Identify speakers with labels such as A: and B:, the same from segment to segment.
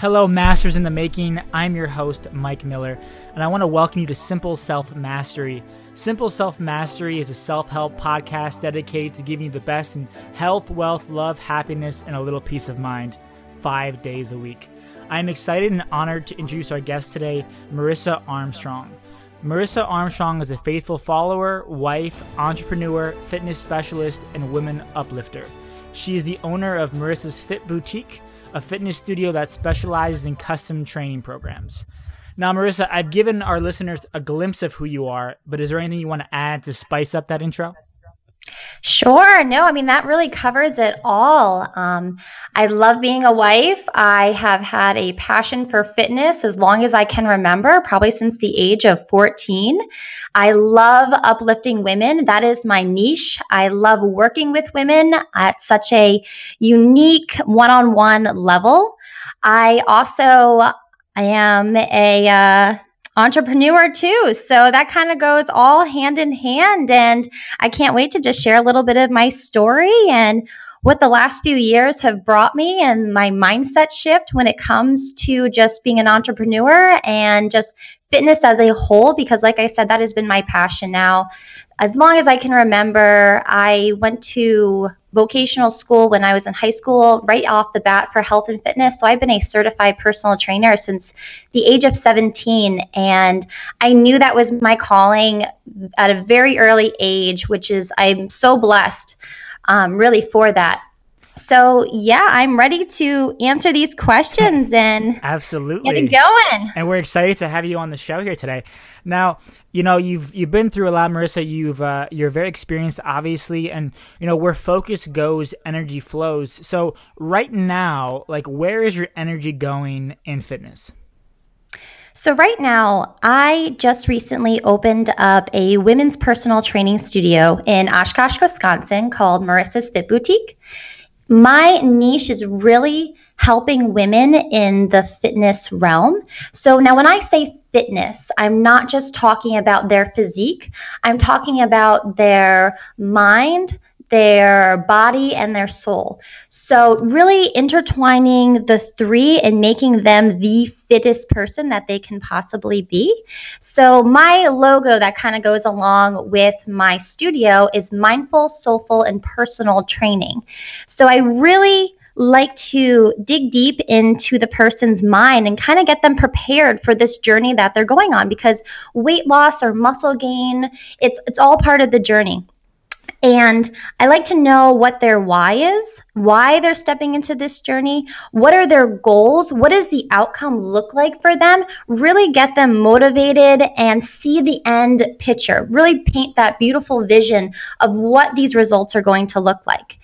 A: Hello, Masters in the Making. I'm your host, Mike Miller, and I want to welcome you to Simple Self Mastery. Simple Self Mastery is a self help podcast dedicated to giving you the best in health, wealth, love, happiness, and a little peace of mind five days a week. I'm excited and honored to introduce our guest today, Marissa Armstrong. Marissa Armstrong is a faithful follower, wife, entrepreneur, fitness specialist, and women uplifter. She is the owner of Marissa's Fit Boutique a fitness studio that specializes in custom training programs. Now, Marissa, I've given our listeners a glimpse of who you are, but is there anything you want to add to spice up that intro?
B: Sure. No, I mean, that really covers it all. Um, I love being a wife. I have had a passion for fitness as long as I can remember, probably since the age of 14. I love uplifting women. That is my niche. I love working with women at such a unique one on one level. I also I am a uh, entrepreneur too. So that kind of goes all hand in hand. And I can't wait to just share a little bit of my story and what the last few years have brought me and my mindset shift when it comes to just being an entrepreneur and just fitness as a whole because like i said that has been my passion now as long as i can remember i went to vocational school when i was in high school right off the bat for health and fitness. So i've been a certified personal trainer since the age of 17 and i knew that was my calling at a very early age which is i'm so blessed um, really for that so yeah, I'm ready to answer these questions and
A: absolutely
B: get it going.
A: And we're excited to have you on the show here today. Now, you know you've you've been through a lot, Marissa. You've uh, you're very experienced, obviously, and you know where focus goes, energy flows. So right now, like where is your energy going in fitness?
B: So, right now, I just recently opened up a women's personal training studio in Oshkosh, Wisconsin called Marissa's Fit Boutique my niche is really helping women in the fitness realm. So now when I say fitness, I'm not just talking about their physique, I'm talking about their mind, their body and their soul. So, really intertwining the three and making them the fittest person that they can possibly be. So, my logo that kind of goes along with my studio is mindful, soulful, and personal training. So, I really like to dig deep into the person's mind and kind of get them prepared for this journey that they're going on because weight loss or muscle gain it's it's all part of the journey and I like to know what their why is, why they're stepping into this journey, what are their goals, what does the outcome look like for them, really get them motivated and see the end picture, really paint that beautiful vision of what these results are going to look like.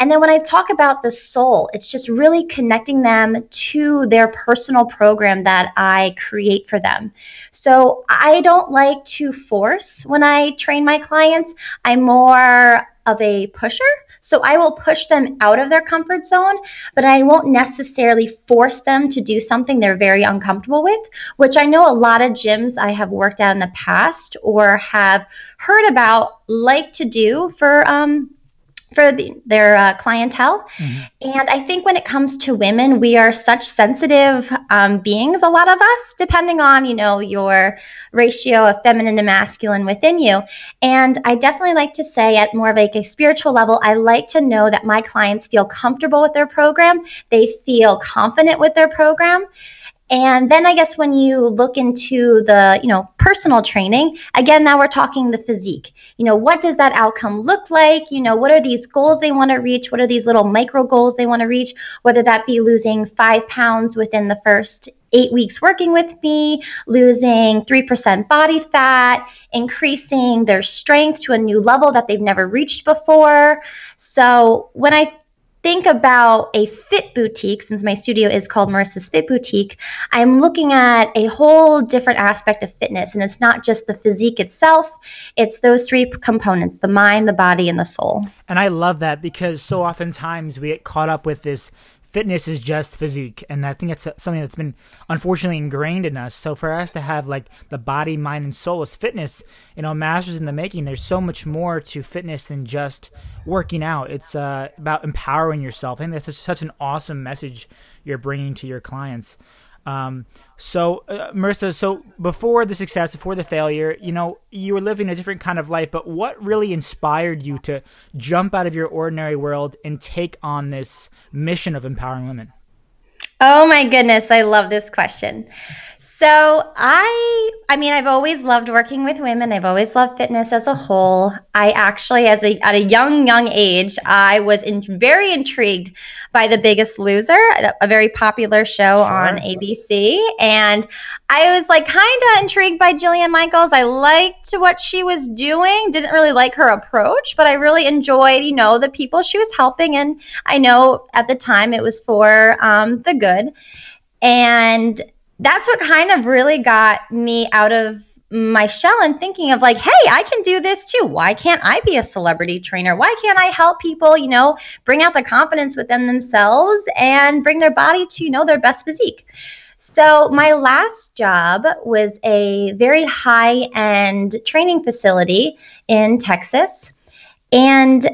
B: And then when I talk about the soul, it's just really connecting them to their personal program that I create for them. So I don't like to force when I train my clients. I'm more of a pusher. So I will push them out of their comfort zone, but I won't necessarily force them to do something they're very uncomfortable with, which I know a lot of gyms I have worked at in the past or have heard about like to do for um, for the, their uh, clientele. Mm-hmm. And I think when it comes to women, we are such sensitive um, beings, a lot of us, depending on, you know, your ratio of feminine to masculine within you. And I definitely like to say at more of like a spiritual level, I like to know that my clients feel comfortable with their program. They feel confident with their program. And then I guess when you look into the, you know, personal training, again, now we're talking the physique. You know, what does that outcome look like? You know, what are these goals they want to reach? What are these little micro goals they want to reach? Whether that be losing five pounds within the first eight weeks working with me, losing 3% body fat, increasing their strength to a new level that they've never reached before. So when I think about a fit boutique, since my studio is called Marissa's Fit Boutique, I'm looking at a whole different aspect of fitness. And it's not just the physique itself, it's those three components the mind, the body, and the soul.
A: And I love that because so oftentimes we get caught up with this fitness is just physique and i think that's something that's been unfortunately ingrained in us. So for us to have like the body mind and soul as fitness you know masters in the making there's so much more to fitness than just working out. It's uh, about empowering yourself. Think that's such an awesome message you're bringing to your clients um, so, uh, Marissa, so before the success, before the failure, you know, you were living a different kind of life, but what really inspired you to jump out of your ordinary world and take on this mission of empowering women?
B: Oh my goodness, I love this question. So I I mean I've always loved working with women. I've always loved fitness as a whole. I actually as a at a young young age, I was in, very intrigued by The Biggest Loser, a very popular show sure. on ABC, and I was like kind of intrigued by Jillian Michaels. I liked what she was doing. Didn't really like her approach, but I really enjoyed, you know, the people she was helping and I know at the time it was for um, the good. And that's what kind of really got me out of my shell and thinking of like, hey, I can do this too. Why can't I be a celebrity trainer? Why can't I help people, you know, bring out the confidence within themselves and bring their body to, you know, their best physique? So, my last job was a very high end training facility in Texas. And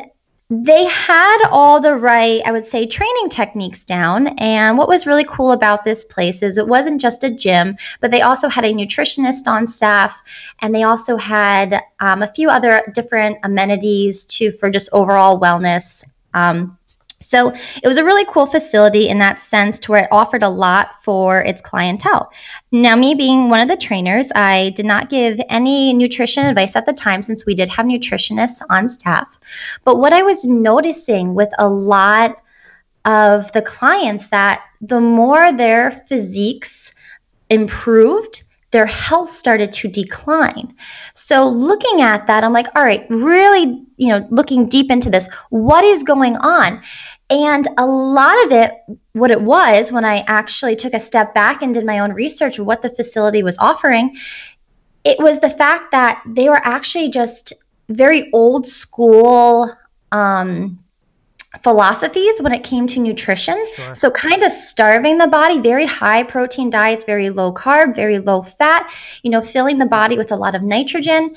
B: they had all the right, I would say, training techniques down. And what was really cool about this place is it wasn't just a gym, but they also had a nutritionist on staff, and they also had um, a few other different amenities to for just overall wellness. Um, so it was a really cool facility in that sense to where it offered a lot for its clientele. Now, me being one of the trainers, I did not give any nutrition advice at the time since we did have nutritionists on staff. But what I was noticing with a lot of the clients that the more their physiques improved, their health started to decline. So looking at that, I'm like, all right, really, you know, looking deep into this, what is going on? And a lot of it, what it was when I actually took a step back and did my own research what the facility was offering, it was the fact that they were actually just very old school um, philosophies when it came to nutrition. Sure. So, kind of starving the body, very high protein diets, very low carb, very low fat, you know, filling the body with a lot of nitrogen.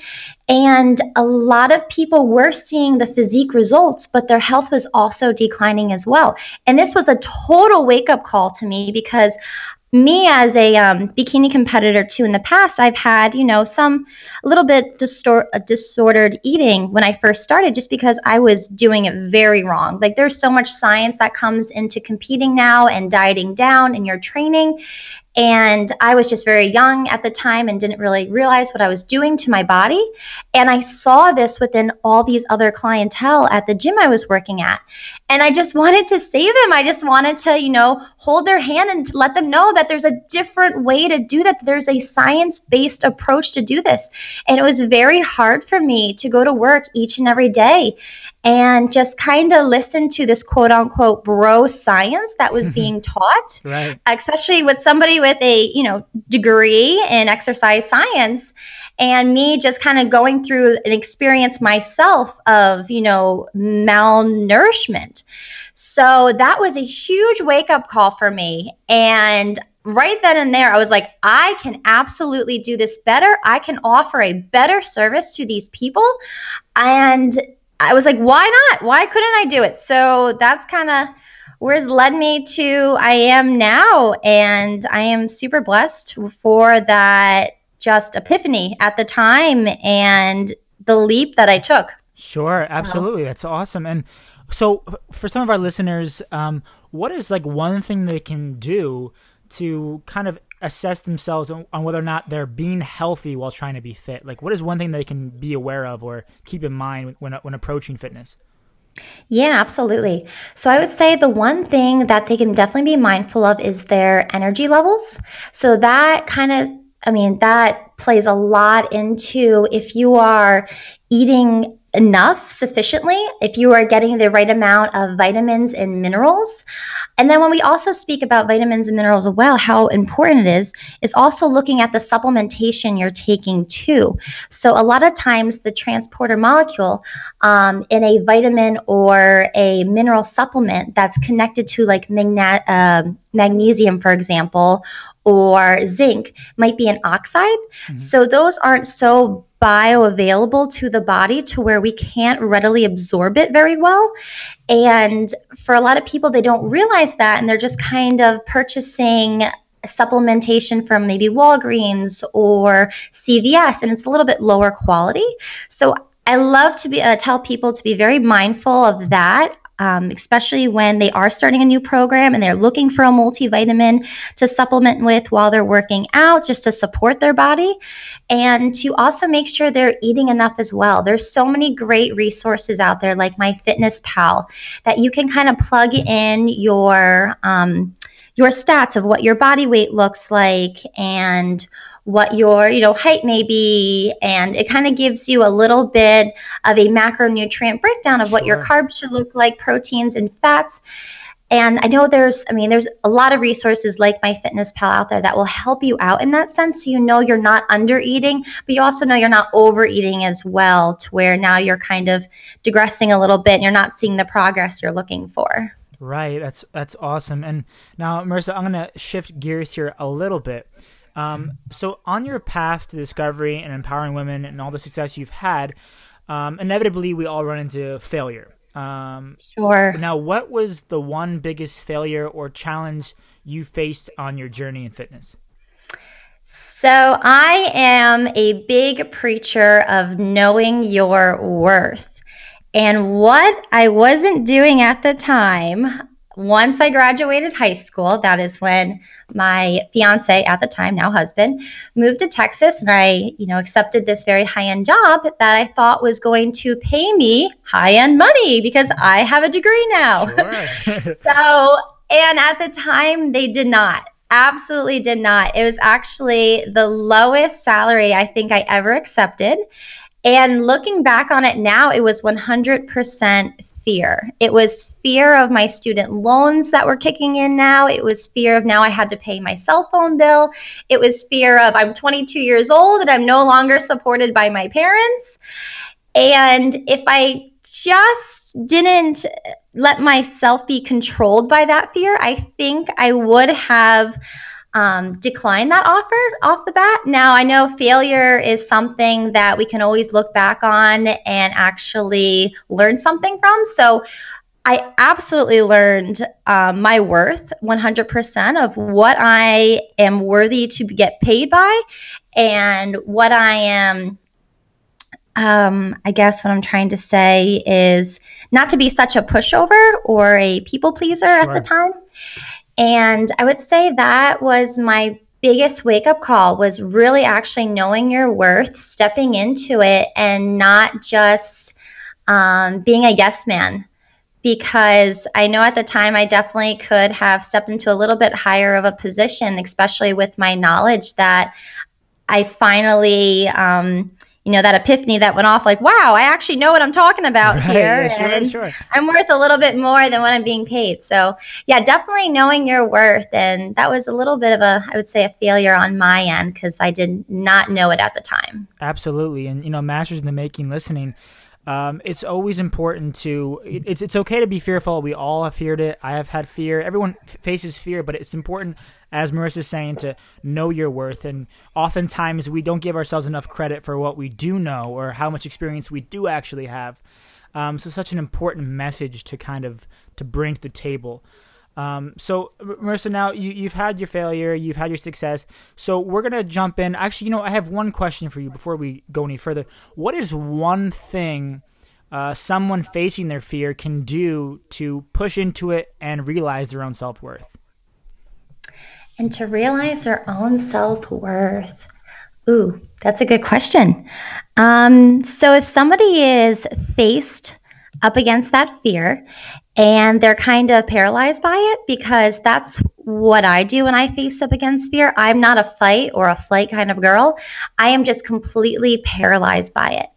B: And a lot of people were seeing the physique results, but their health was also declining as well. And this was a total wake up call to me because me as a um, bikini competitor too in the past i've had you know some a little bit distor- uh, disordered eating when i first started just because i was doing it very wrong. Like there's so much science that comes into competing now and dieting down in your training and I was just very young at the time and didn't really realize what I was doing to my body. And I saw this within all these other clientele at the gym I was working at. And I just wanted to save them. I just wanted to, you know, hold their hand and let them know that there's a different way to do that. There's a science based approach to do this. And it was very hard for me to go to work each and every day and just kind of listen to this quote unquote bro science that was being taught, right. especially with somebody with a you know degree in exercise science and me just kind of going through an experience myself of you know malnourishment. So that was a huge wake up call for me. And right then and there i was like i can absolutely do this better. I can offer a better service to these people. And i was like why not why couldn't i do it so that's kind of where it's led me to I am now. And I am super blessed for that just epiphany at the time and the leap that I took.
A: Sure, so. absolutely. That's awesome. And so, for some of our listeners, um, what is like one thing they can do to kind of assess themselves on whether or not they're being healthy while trying to be fit? Like, what is one thing they can be aware of or keep in mind when when approaching fitness?
B: Yeah, absolutely. So I would say the one thing that they can definitely be mindful of is their energy levels. So that kind of, I mean, that plays a lot into if you are eating enough sufficiently if you are getting the right amount of vitamins and minerals. And then when we also speak about vitamins and minerals as well, how important it is, is also looking at the supplementation you're taking too. So a lot of times the transporter molecule um, in a vitamin or a mineral supplement that's connected to like magna- uh, magnesium, for example, or zinc might be an oxide. Mm-hmm. So those aren't so bioavailable to the body to where we can't readily absorb it very well. And for a lot of people, they don't realize that and they're just kind of purchasing supplementation from maybe Walgreens or CVS, and it's a little bit lower quality. So I love to be uh, tell people to be very mindful of that um, especially when they are starting a new program and they're looking for a multivitamin to supplement with while they're working out, just to support their body, and to also make sure they're eating enough as well. There's so many great resources out there, like My Fitness Pal, that you can kind of plug in your um, your stats of what your body weight looks like and what your you know height may be and it kind of gives you a little bit of a macronutrient breakdown of sure. what your carbs should look like proteins and fats. And i know there's i mean there's a lot of resources like my fitness pal out there that will help you out in that sense so you know you're not under eating but you also know you're not overeating as well to where now you're kind of digressing a little bit and you're not seeing the progress you're looking for.
A: Right that's that's awesome. And now marissa i'm going to shift gears here a little bit um, so, on your path to discovery and empowering women and all the success you've had, um, inevitably we all run into failure.
B: Um, sure.
A: Now, what was the one biggest failure or challenge you faced on your journey in fitness?
B: So, I am a big preacher of knowing your worth. And what I wasn't doing at the time, once I graduated high school, that is when my fiance at the time, now husband, moved to Texas and I, you know, accepted this very high-end job that I thought was going to pay me high-end money because I have a degree now. Sure. so, and at the time they did not. Absolutely did not. It was actually the lowest salary I think I ever accepted. And looking back on it now, it was 100% fear. It was fear of my student loans that were kicking in now. It was fear of now I had to pay my cell phone bill. It was fear of I'm 22 years old and I'm no longer supported by my parents. And if I just didn't let myself be controlled by that fear, I think I would have um, decline that offer off the bat. Now, I know failure is something that we can always look back on and actually learn something from. So, I absolutely learned um, my worth 100% of what I am worthy to get paid by and what I am. Um, I guess what I'm trying to say is not to be such a pushover or a people pleaser sure. at the time and I would say that was my biggest wake up call was really actually knowing your worth, stepping into it, and not just um, being a yes man. Because I know at the time I definitely could have stepped into a little bit higher of a position, especially with my knowledge that I finally um, you know that epiphany that went off like wow i actually know what i'm talking about right, here yeah, and sure, sure. i'm worth a little bit more than what i'm being paid so yeah definitely knowing your worth and that was a little bit of a i would say a failure on my end because i did not know it at the time
A: absolutely and you know masters in the making listening um, it's always important to it's it's okay to be fearful. We all have feared it. I have had fear. Everyone f- faces fear, but it's important, as Marissa's saying, to know your worth. And oftentimes we don't give ourselves enough credit for what we do know or how much experience we do actually have. Um, so such an important message to kind of to bring to the table. Um, so, Marissa, now you, you've had your failure, you've had your success. So, we're to jump in. Actually, you know, I have one question for you before we go any further. What is one thing uh, someone facing their fear can do to push into it and realize their own self worth?
B: And to realize their own self worth. Ooh, that's a good question. Um, so, if somebody is faced up against that fear and they're kind of paralyzed by it because that's what I do when I face up against fear. I'm not a fight or a flight kind of girl. I am just completely paralyzed by it.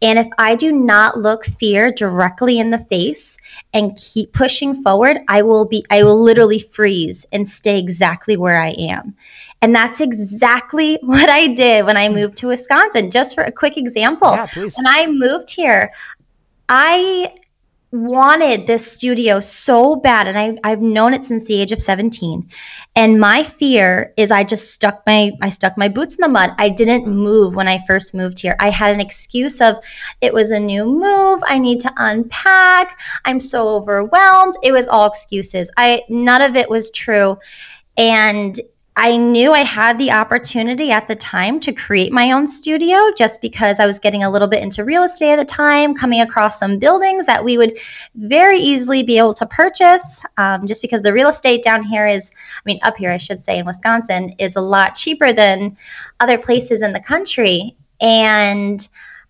B: And if I do not look fear directly in the face and keep pushing forward, I will be I will literally freeze and stay exactly where I am. And that's exactly what I did when I moved to Wisconsin. Just for a quick example, yeah, when I moved here, I wanted this studio so bad and I, I've known it since the age of 17 and my fear is i just stuck my i stuck my boots in the mud. I didn't move when i first moved here. I had an excuse of it was a new move. I need to unpack. I'm so overwhelmed. It was all excuses. I none of it was true. And I knew I had the opportunity at the time to create my own studio just because I was getting a little bit into real estate at the time, coming across some buildings that we would very easily be able to purchase. Um, just because the real estate down here is, I mean, up here, I should say, in Wisconsin, is a lot cheaper than other places in the country. And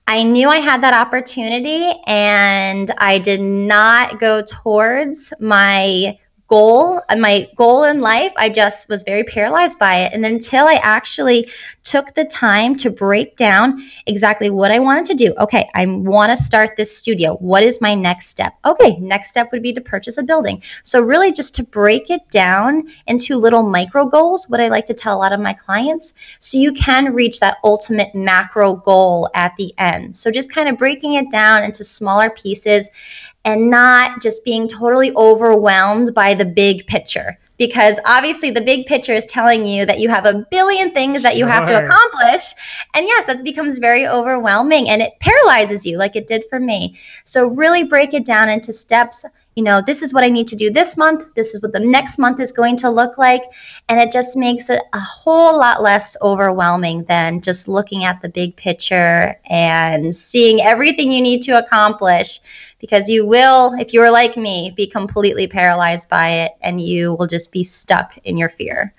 B: I knew I had that opportunity and I did not go towards my goal and my goal in life i just was very paralyzed by it. And until i actually took the time to break down exactly what i wanted to do. Okay i want to start this studio. What is my next step? Okay next step would be to purchase a building. So really just to break it down into little micro goals what i like to tell a lot of my clients. So you can reach that ultimate macro goal at the end. So just kind of breaking it down into smaller pieces and not just being totally overwhelmed by the big picture. Because obviously, the big picture is telling you that you have a billion things that you have to accomplish. And yes, that becomes very overwhelming and it paralyzes you, like it did for me. So, really break it down into steps you know, this is what I need to do this month. This is what the next month is going to look like. And it just makes it a whole lot less overwhelming than just looking at the big picture and seeing everything you need to accomplish. Because you will, if you're like me, be completely paralyzed by it and you will just be stuck in your fear.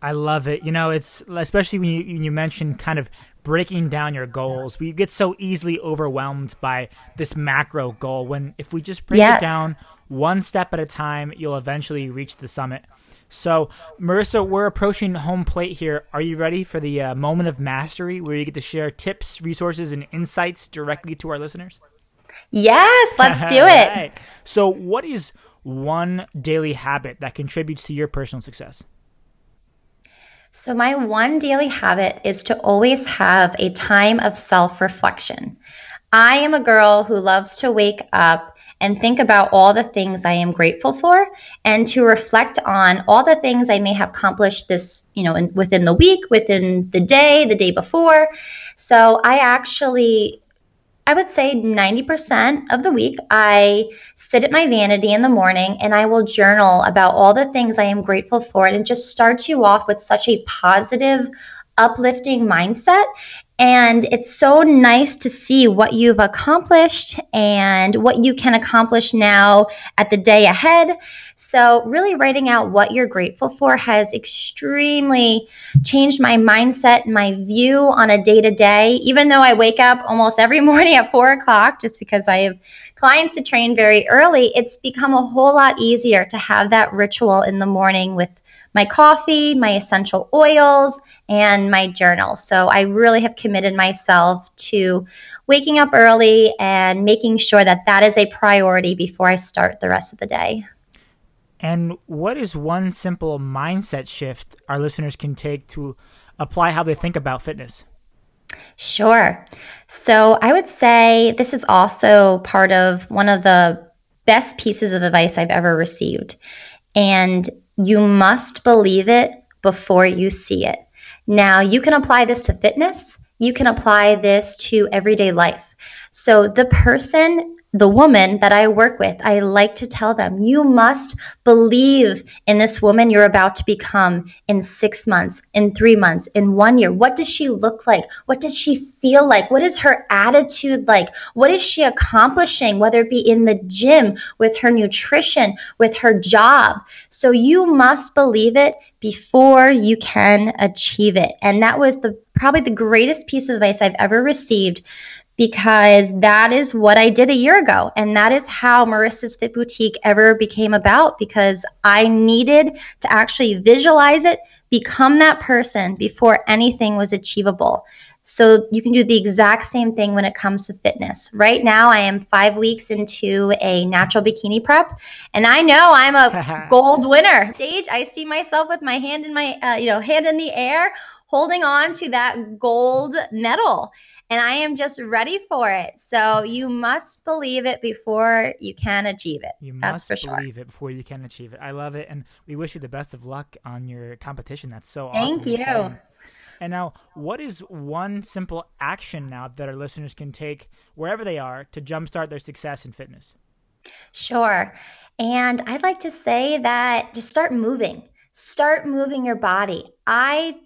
A: I love it. You know, it's especially when you, when you mention kind of breaking down your goals. We get so easily overwhelmed by this macro goal when if we just break yes. it down one step at a time, you'll eventually reach the summit. So, Marissa, we're approaching home plate here. Are you ready for the uh, moment of mastery where you get to share tips, resources, and insights directly to our listeners?
B: Yes, let's do it. right.
A: So, what is one daily habit that contributes to your personal success?
B: So, my one daily habit is to always have a time of self reflection. I am a girl who loves to wake up and think about all the things I am grateful for and to reflect on all the things I may have accomplished this, you know, in, within the week, within the day, the day before. So I actually I would say 90% of the week, I sit at my vanity in the morning and I will journal about all the things I am grateful for. And it just starts you off with such a positive, uplifting mindset. And it's so nice to see what you've accomplished and what you can accomplish now at the day ahead. So, really writing out what you're grateful for has extremely changed my mindset, my view on a day to day. Even though I wake up almost every morning at four o'clock just because I have clients to train very early, it's become a whole lot easier to have that ritual in the morning with my coffee, my essential oils, and my journal. So I really have committed myself to waking up early and making sure that that is a priority before I start the rest of the day.
A: And what is one simple mindset shift our listeners can take to apply how they think about fitness?
B: Sure. So I would say this is also part of one of the best pieces of advice I've ever received. And you must believe it before you see it. Now, you can apply this to fitness, you can apply this to everyday life. So, the person the woman that I work with, I like to tell them, you must believe in this woman you're about to become in six months, in three months, in one year. What does she look like? What does she feel like? What is her attitude like? What is she accomplishing, whether it be in the gym, with her nutrition, with her job? So you must believe it before you can achieve it. And that was the probably the greatest piece of advice I've ever received because that is what I did a year ago. And that is how Marissa's Fit Boutique ever became about because I needed to actually visualize it, become that person before anything was achievable. So you can do the exact same thing when it comes to fitness. Right now, I am five weeks into a natural bikini prep, and I know I'm a gold winner. Stage, I see myself with my hand in my, uh, you know, hand in the air, holding on to that gold medal and I am just ready for it. So you must believe it before you can achieve it.
A: You
B: That's
A: must
B: for
A: believe
B: sure.
A: it before you can achieve it. I love it, and we wish you the best of luck on your competition. That's so awesome.
B: Thank you.
A: Exciting. And now, what is one simple action now that our listeners can take wherever they are to jumpstart their success in fitness?
B: Sure. And I'd like to say that just start moving. Start moving your body. I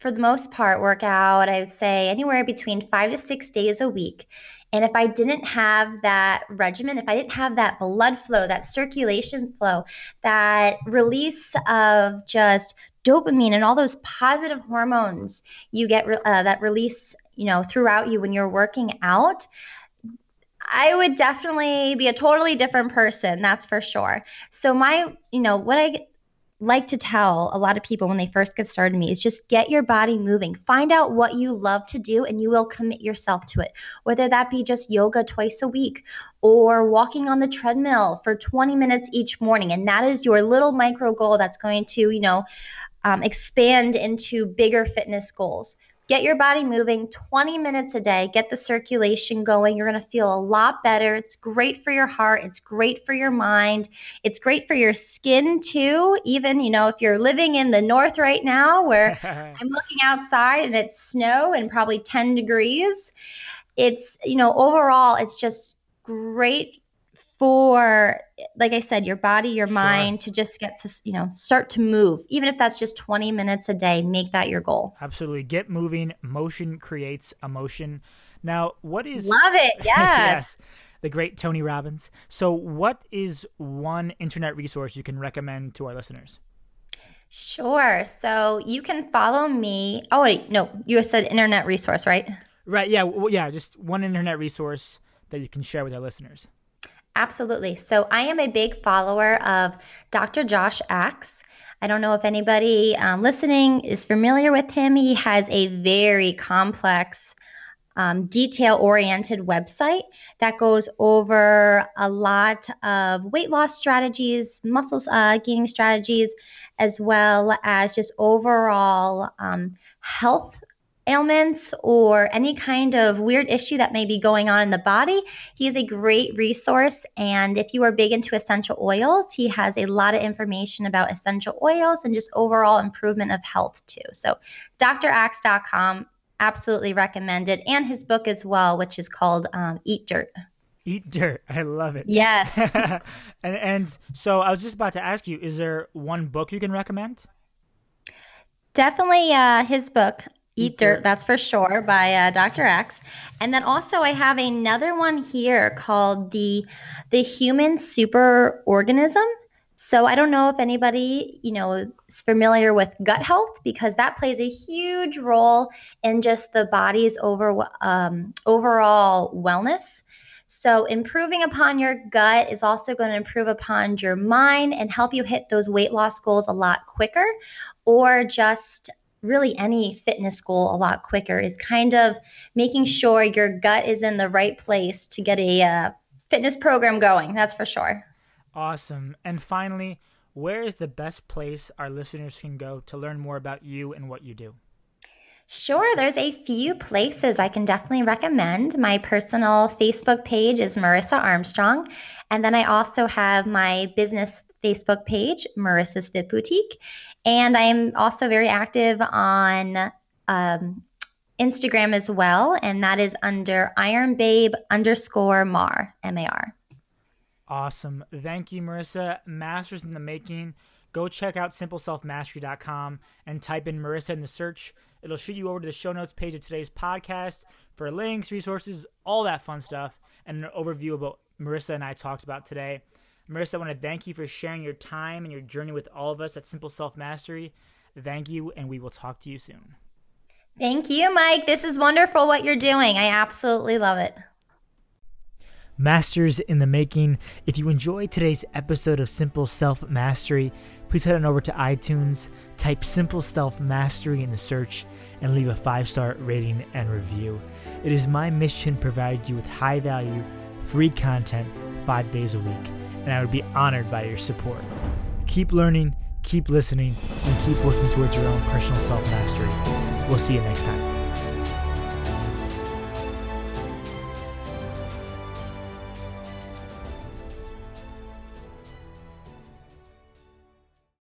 B: for the most part, work out, I would say anywhere between five to six days a week. And if I didn't have that regimen, if I didn't have that blood flow, that circulation flow, that release of just dopamine and all those positive hormones you get uh, that release, you know, throughout you when you're working out, I would definitely be a totally different person, that's for sure. So my, you know, what I like to tell a lot of people when they first get started me is just get your body moving. Find out what you love to do and you will commit yourself to it. Whether that be just yoga twice a week or walking on the treadmill for 20 minutes each morning and that is your little micro goal that's going to, you know, um, expand into bigger fitness goals. Get your body moving 20 minutes a day, get the circulation going. You're going to feel a lot better. It's great for your heart, it's great for your mind, it's great for your skin too. Even, you know, if you're living in the north right now where I'm looking outside and it's snow and probably 10 degrees, it's, you know, overall, it's just great for like i said your body your sure. mind to just get to you know start to move. Even if that's just 20 minutes a day make that your goal.
A: Absolutely. Get moving. Motion creates emotion. Now what is
B: love it. Yes,
A: yes. The great tony robbins. So what is one internet resource you can recommend to our listeners?
B: Sure. So you can follow me. Oh wait. No. You said internet resource right?
A: Right. Yeah. Well, yeah. Just one internet resource that you can share with our listeners
B: Absolutely. So I am a big follower of Dr. Josh Axe. I don't know if anybody um, listening is familiar with him. He has a very complex, um, detail oriented website that goes over a lot of weight loss strategies, muscle uh, gaining strategies, as well as just overall um, health ailments or any kind of weird issue that may be going on in the body, he is a great resource. And if you are big into essential oils, he has a lot of information about essential oils and just overall improvement of health too. So, draxe.com, absolutely recommended, and his book as well, which is called um, Eat Dirt.
A: Eat dirt. I love it.
B: Yes.
A: and, and so I was just about to ask you, is there one book you can recommend?
B: Definitely uh, his book, Eat Dirt, that's for sure, by uh, Dr. Axe. And then also I have another one here called the the Human Super Organism. So I don't know if anybody, you know, is familiar with gut health because that plays a huge role in just the body's over um, overall wellness. So improving upon your gut is also going to improve upon your mind and help you hit those weight loss goals a lot quicker or just really any fitness goal a lot quicker is kind of making sure your gut is in the right place to get a uh, fitness program going. That's for sure.
A: Awesome. And finally, where is the best place our listeners can go to learn more about you and what you do?
B: Sure, there's a few places I can definitely recommend. My personal Facebook page is Marissa Armstrong. And then I also have my business Facebook page, Marissa's Fit Boutique. And I'm also very active on um, Instagram as well, and that is under Iron Babe underscore Mar, M A R.
A: Awesome. Thank you, Marissa. Masters in the Making. Go check out simpleselfmastery.com and type in Marissa in the search. It'll shoot you over to the show notes page of today's podcast for links, resources, all that fun stuff, and an overview of what Marissa and I talked about today. Marissa, I want to thank you for sharing your time and your journey with all of us at Simple Self Mastery. Thank you, and we will talk to you soon.
B: Thank you, Mike. This is wonderful what you're doing. I absolutely love it.
A: Masters in the making. If you enjoyed today's episode of Simple Self Mastery, please head on over to iTunes, type Simple Self Mastery in the search, and leave a five star rating and review. It is my mission to provide you with high value, free content five days a week, and I would be honored by your support. Keep learning, keep listening, and keep working towards your own personal self mastery. We'll see you next time.